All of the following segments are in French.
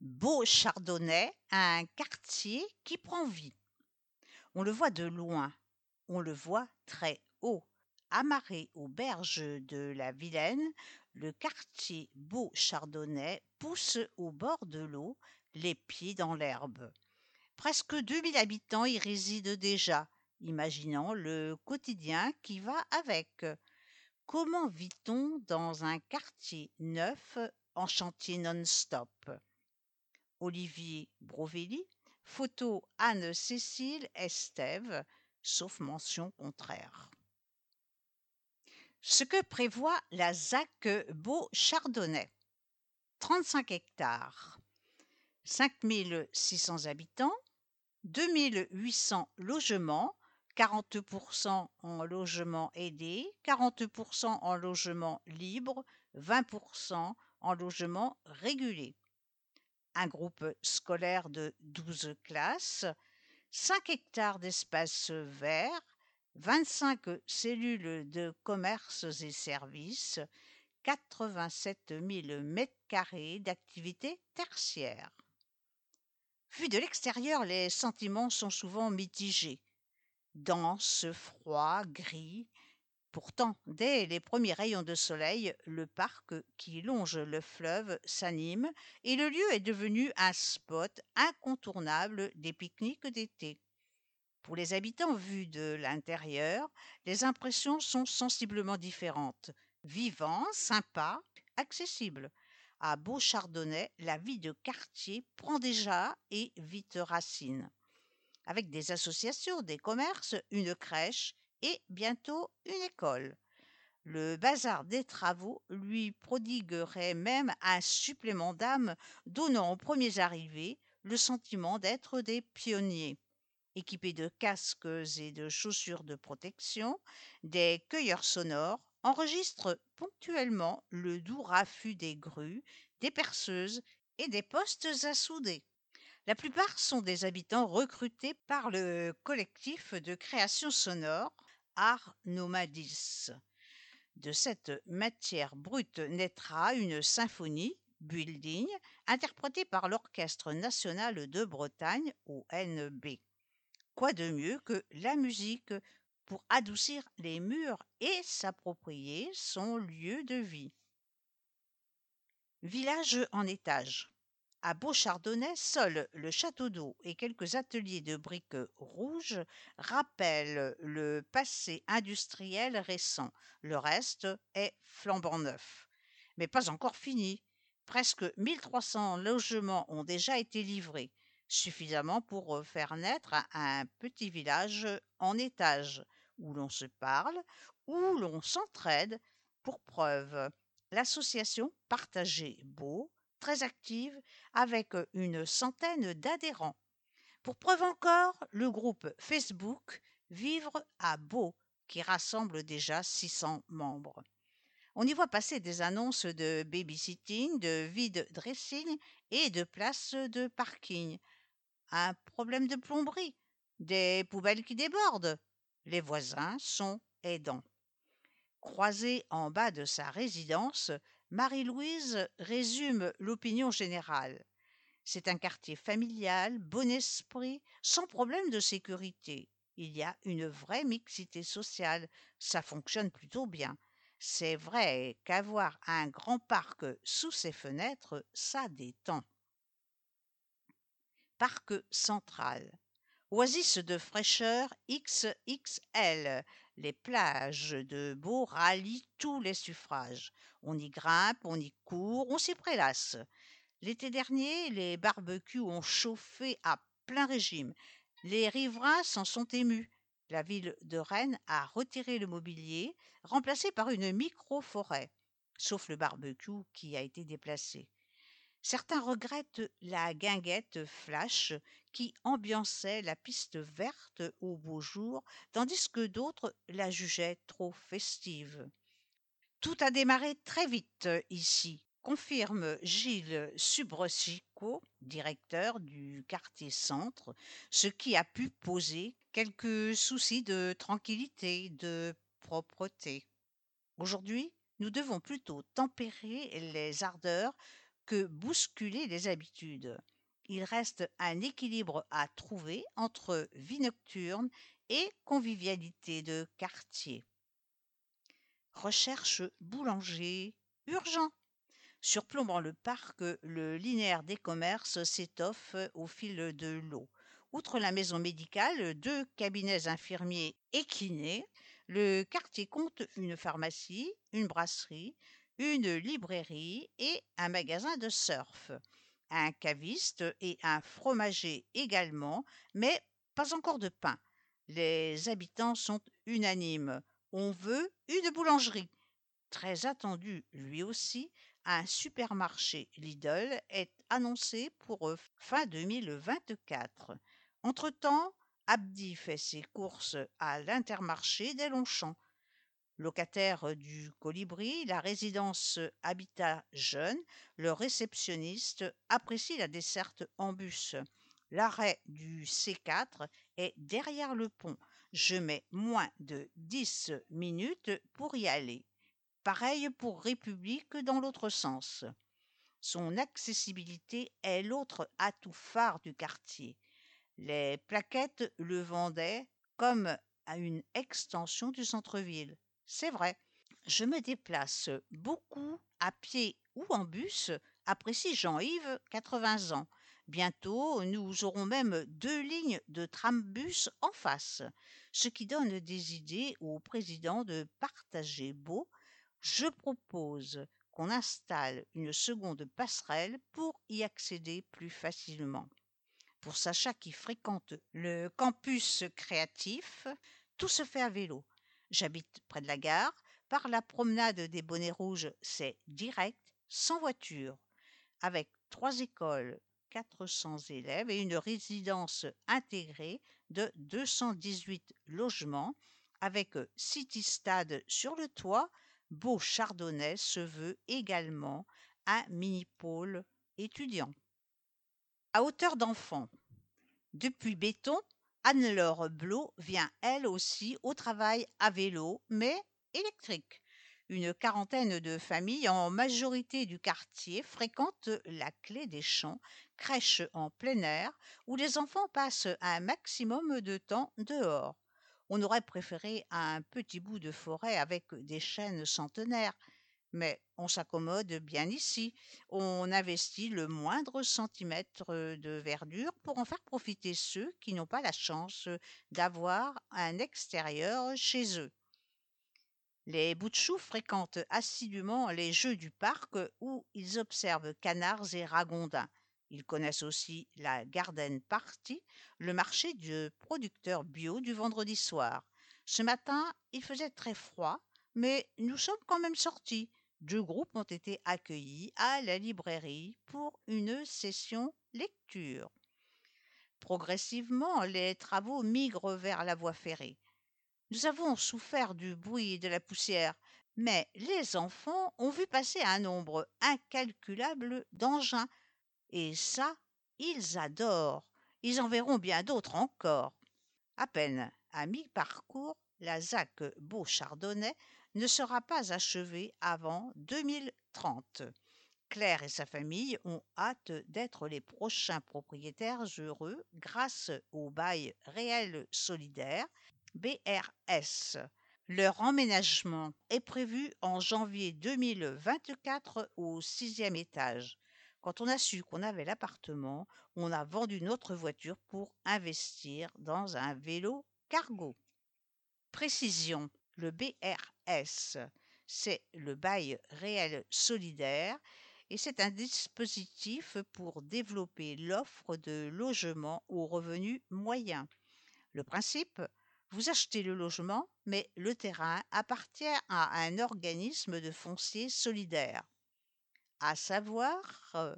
Beau Chardonnay, un quartier qui prend vie. On le voit de loin, on le voit très haut. Amarré aux berges de la Vilaine, le quartier Beau Chardonnay pousse au bord de l'eau, les pieds dans l'herbe. Presque 2000 habitants y résident déjà, imaginant le quotidien qui va avec. Comment vit-on dans un quartier neuf en chantier non-stop? Olivier Brovelli, photo Anne-Cécile Estève, sauf mention contraire. Ce que prévoit la ZAC Beau Chardonnay 35 hectares, 5600 habitants, 2800 logements, 40% en logement aidé, 40% en logement libre, 20% en logement régulé. Un groupe scolaire de 12 classes, 5 hectares d'espace vert, 25 cellules de commerces et services, 87 000 mètres carrés d'activités tertiaires. Vu de l'extérieur, les sentiments sont souvent mitigés. Dense, froid, gris. Pourtant, dès les premiers rayons de soleil, le parc qui longe le fleuve s'anime et le lieu est devenu un spot incontournable des pique-niques d'été. Pour les habitants vus de l'intérieur, les impressions sont sensiblement différentes. Vivant, sympa, accessible. À Beau-Chardonnay, la vie de quartier prend déjà et vite racine. Avec des associations, des commerces, une crèche et bientôt une école. Le bazar des travaux lui prodiguerait même un supplément d'âme, donnant aux premiers arrivés le sentiment d'être des pionniers. Équipés de casques et de chaussures de protection, des cueilleurs sonores enregistrent ponctuellement le doux raffut des grues, des perceuses et des postes à souder. La plupart sont des habitants recrutés par le collectif de création sonore Art Nomadis. De cette matière brute naîtra une symphonie, Building, interprétée par l'Orchestre national de Bretagne, ONB. Quoi de mieux que la musique pour adoucir les murs et s'approprier son lieu de vie? Village en étage. À Beauchardonnay, seul le château d'eau et quelques ateliers de briques rouges rappellent le passé industriel récent. Le reste est flambant neuf. Mais pas encore fini. Presque 1300 logements ont déjà été livrés, suffisamment pour faire naître un petit village en étage où l'on se parle, où l'on s'entraide. Pour preuve, l'association Partager Beau, très active, avec une centaine d'adhérents. Pour preuve encore, le groupe Facebook Vivre à Beau, qui rassemble déjà 600 membres. On y voit passer des annonces de babysitting, de vide dressing et de places de parking. Un problème de plomberie, des poubelles qui débordent, les voisins sont aidants. Croisée en bas de sa résidence, Marie-Louise résume l'opinion générale. C'est un quartier familial, bon esprit, sans problème de sécurité. Il y a une vraie mixité sociale. Ça fonctionne plutôt bien. C'est vrai qu'avoir un grand parc sous ses fenêtres, ça détend. Parc central. Oasis de fraîcheur XXL. Les plages de Beau rallient tous les suffrages. On y grimpe, on y court, on s'y prélasse. L'été dernier, les barbecues ont chauffé à plein régime. Les riverains s'en sont émus. La ville de Rennes a retiré le mobilier, remplacé par une micro-forêt, sauf le barbecue qui a été déplacé. Certains regrettent la guinguette flash qui ambiançait la piste verte au beau jour, tandis que d'autres la jugeaient trop festive. Tout a démarré très vite ici, confirme Gilles Subrosico, directeur du quartier centre, ce qui a pu poser quelques soucis de tranquillité, de propreté. Aujourd'hui, nous devons plutôt tempérer les ardeurs que bousculer les habitudes. Il reste un équilibre à trouver entre vie nocturne et convivialité de quartier. Recherche boulanger urgent. Surplombant le parc, le linéaire des commerces s'étoffe au fil de l'eau. Outre la maison médicale, deux cabinets infirmiers et kinés, le quartier compte une pharmacie, une brasserie, une librairie et un magasin de surf, un caviste et un fromager également, mais pas encore de pain. Les habitants sont unanimes. On veut une boulangerie. Très attendu lui aussi, un supermarché Lidl est annoncé pour euh, fin 2024. Entre-temps, Abdi fait ses courses à l'Intermarché des Longchamps. Locataire du Colibri, la résidence Habitat Jeune, le réceptionniste apprécie la desserte en bus. L'arrêt du C4 est derrière le pont. Je mets moins de 10 minutes pour y aller. Pareil pour République dans l'autre sens. Son accessibilité est l'autre atout phare du quartier. Les plaquettes le vendaient comme à une extension du centre-ville. C'est vrai. Je me déplace beaucoup à pied ou en bus, apprécie Jean-Yves, 80 ans. Bientôt, nous aurons même deux lignes de trambus en face, ce qui donne des idées au président de partager beau. Je propose qu'on installe une seconde passerelle pour y accéder plus facilement. Pour Sacha qui fréquente le campus créatif, tout se fait à vélo. J'habite près de la gare. Par la promenade des bonnets rouges, c'est direct, sans voiture. Avec trois écoles, 400 élèves et une résidence intégrée de 218 logements avec City Stade sur le toit, Beau Chardonnay se veut également un mini-pôle étudiant. À hauteur d'enfant. Depuis Béton, Anne-Laure Blot vient elle aussi au travail à vélo, mais électrique. Une quarantaine de familles, en majorité du quartier, fréquentent la clé des champs, crèche en plein air, où les enfants passent un maximum de temps dehors. On aurait préféré un petit bout de forêt avec des chênes centenaires, mais on s'accommode bien ici. On investit le moindre centimètre de verdure pour en faire profiter ceux qui n'ont pas la chance d'avoir un extérieur chez eux. Les Boutchous fréquentent assidûment les jeux du parc où ils observent canards et ragondins. Ils connaissent aussi la Garden Party, le marché de producteurs bio du vendredi soir. Ce matin, il faisait très froid, mais nous sommes quand même sortis. Deux groupes ont été accueillis à la librairie pour une session lecture. Progressivement, les travaux migrent vers la voie ferrée. Nous avons souffert du bruit et de la poussière, mais les enfants ont vu passer un nombre incalculable d'engins, et ça, ils adorent. Ils en verront bien d'autres encore. À peine à mi-parcours, la ZAC Beau-Chardonnay ne sera pas achevée avant 2030. Claire et sa famille ont hâte d'être les prochains propriétaires heureux grâce au bail réel solidaire BRS. Leur emménagement est prévu en janvier 2024 au sixième étage. Quand on a su qu'on avait l'appartement, on a vendu notre voiture pour investir dans un vélo cargo. Précision, le BRS, c'est le bail réel solidaire et c'est un dispositif pour développer l'offre de logements aux revenus moyens. Le principe, vous achetez le logement, mais le terrain appartient à un organisme de foncier solidaire, à savoir euh,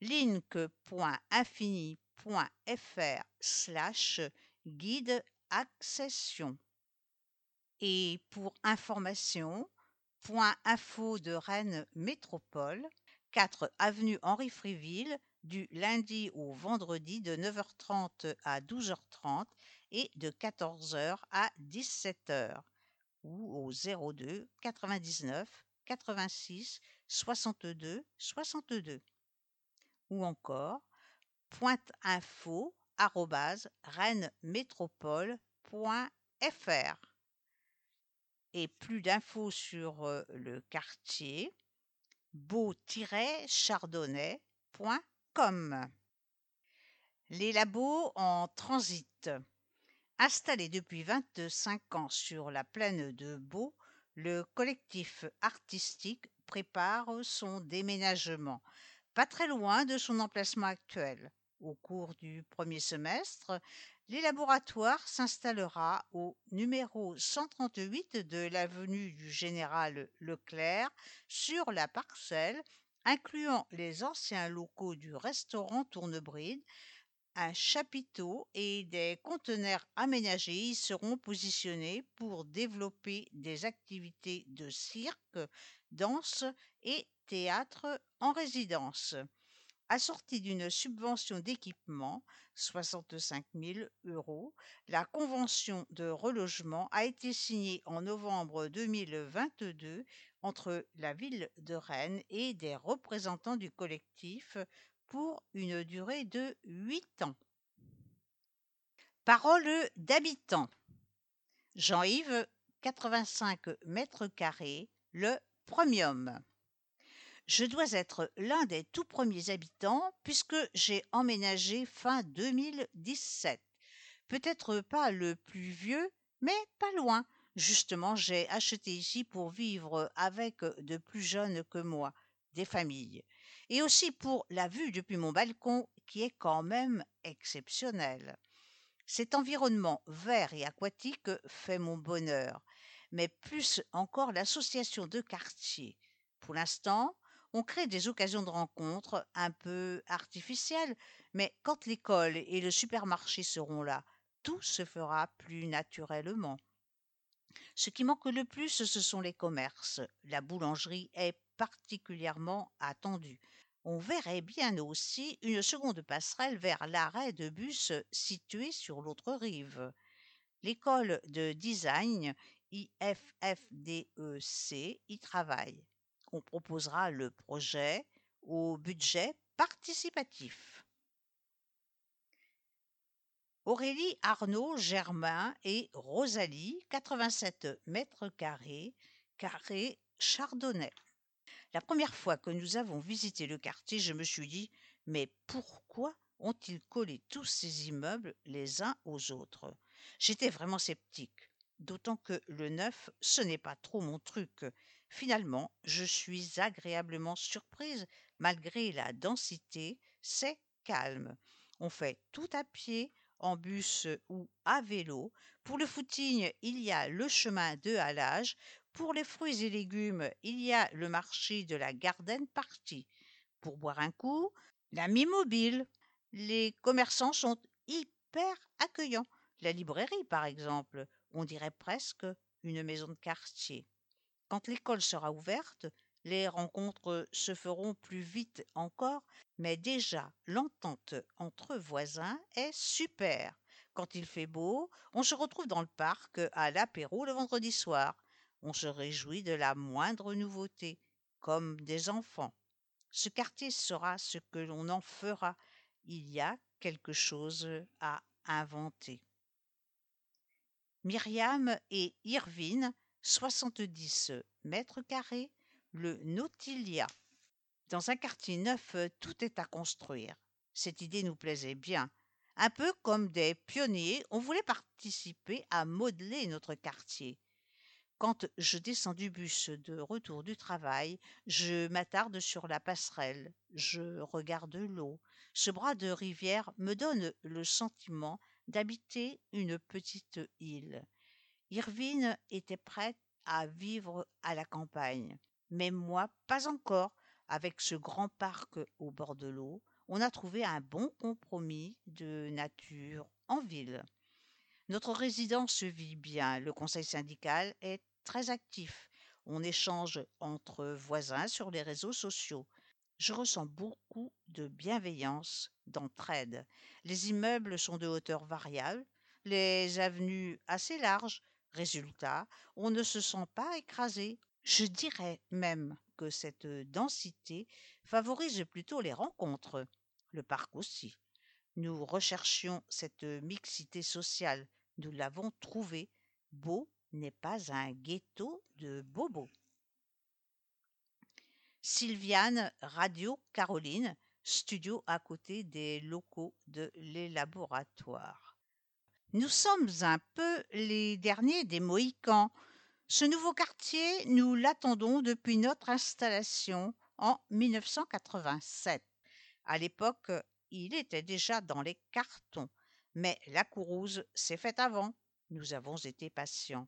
link.infini.fr slash guide accession. Et pour information, point info de Rennes Métropole, 4 avenue Henri Fréville, du lundi au vendredi de 9h30 à 12h30 et de 14h à 17h ou au 02 99 86 62 62 ou encore pointeinfo arrobase rennesmétropole.fr et plus d'infos sur le quartier beau-chardonnay.com. Les labos en transit. Installé depuis 25 ans sur la plaine de Beau, le collectif artistique prépare son déménagement, pas très loin de son emplacement actuel. Au cours du premier semestre, les laboratoires s'installera au numéro 138 de l'avenue du Général Leclerc sur la parcelle incluant les anciens locaux du restaurant Tournebride, un chapiteau et des conteneurs aménagés y seront positionnés pour développer des activités de cirque, danse et théâtre en résidence assortie d'une subvention d'équipement, 65 000 euros. La convention de relogement a été signée en novembre 2022 entre la ville de Rennes et des représentants du collectif pour une durée de 8 ans. Parole d'habitants. Jean-Yves, 85 mètres carrés, le premium. Je dois être l'un des tout premiers habitants puisque j'ai emménagé fin 2017. Peut-être pas le plus vieux, mais pas loin. Justement, j'ai acheté ici pour vivre avec de plus jeunes que moi, des familles. Et aussi pour la vue depuis mon balcon qui est quand même exceptionnelle. Cet environnement vert et aquatique fait mon bonheur, mais plus encore l'association de quartier. Pour l'instant, on crée des occasions de rencontres un peu artificielles, mais quand l'école et le supermarché seront là, tout se fera plus naturellement. Ce qui manque le plus, ce sont les commerces. La boulangerie est particulièrement attendue. On verrait bien aussi une seconde passerelle vers l'arrêt de bus situé sur l'autre rive. L'école de design IFFDEC y travaille on proposera le projet au budget participatif. Aurélie Arnaud Germain et Rosalie, 87 mètres carrés, carré Chardonnay. La première fois que nous avons visité le quartier, je me suis dit Mais pourquoi ont-ils collé tous ces immeubles les uns aux autres? J'étais vraiment sceptique, d'autant que le neuf, ce n'est pas trop mon truc. Finalement, je suis agréablement surprise malgré la densité, c'est calme. On fait tout à pied, en bus ou à vélo. Pour le footing, il y a le chemin de halage. Pour les fruits et légumes, il y a le marché de la Garden Party. Pour boire un coup, la mobile. Les commerçants sont hyper accueillants. La librairie, par exemple, on dirait presque une maison de quartier. Quand l'école sera ouverte, les rencontres se feront plus vite encore, mais déjà l'entente entre voisins est super. Quand il fait beau, on se retrouve dans le parc à l'apéro le vendredi soir. On se réjouit de la moindre nouveauté, comme des enfants. Ce quartier sera ce que l'on en fera. Il y a quelque chose à inventer. Myriam et Irvine 70 mètres carrés, le Nautilia. Dans un quartier neuf, tout est à construire. Cette idée nous plaisait bien. Un peu comme des pionniers, on voulait participer à modeler notre quartier. Quand je descends du bus de retour du travail, je m'attarde sur la passerelle, je regarde l'eau. Ce bras de rivière me donne le sentiment d'habiter une petite île. Irvine était prête à vivre à la campagne, mais moi pas encore. Avec ce grand parc au bord de l'eau, on a trouvé un bon compromis de nature en ville. Notre résidence vit bien, le conseil syndical est très actif. On échange entre voisins sur les réseaux sociaux. Je ressens beaucoup de bienveillance, d'entraide. Les immeubles sont de hauteur variable, les avenues assez larges, Résultat, on ne se sent pas écrasé, Je dirais même que cette densité favorise plutôt les rencontres, le parc aussi. Nous recherchions cette mixité sociale, nous l'avons trouvée. Beau n'est pas un ghetto de bobos. Sylviane Radio Caroline, studio à côté des locaux de les laboratoires. Nous sommes un peu les derniers des Mohicans. Ce nouveau quartier, nous l'attendons depuis notre installation en 1987. À l'époque, il était déjà dans les cartons, mais la courouse s'est faite avant. Nous avons été patients.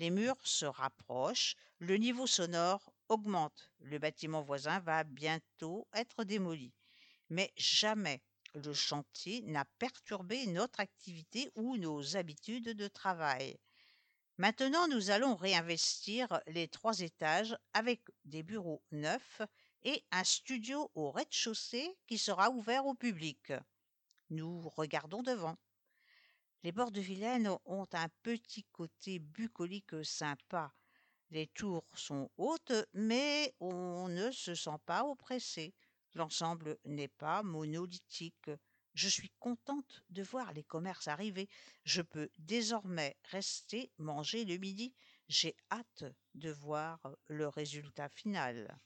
Les murs se rapprochent, le niveau sonore augmente. Le bâtiment voisin va bientôt être démoli. Mais jamais le chantier n'a perturbé notre activité ou nos habitudes de travail. Maintenant, nous allons réinvestir les trois étages avec des bureaux neufs et un studio au rez-de-chaussée qui sera ouvert au public. Nous regardons devant. Les bords de Vilaine ont un petit côté bucolique sympa. Les tours sont hautes, mais on ne se sent pas oppressé. L'ensemble n'est pas monolithique. Je suis contente de voir les commerces arriver. Je peux désormais rester manger le midi. J'ai hâte de voir le résultat final.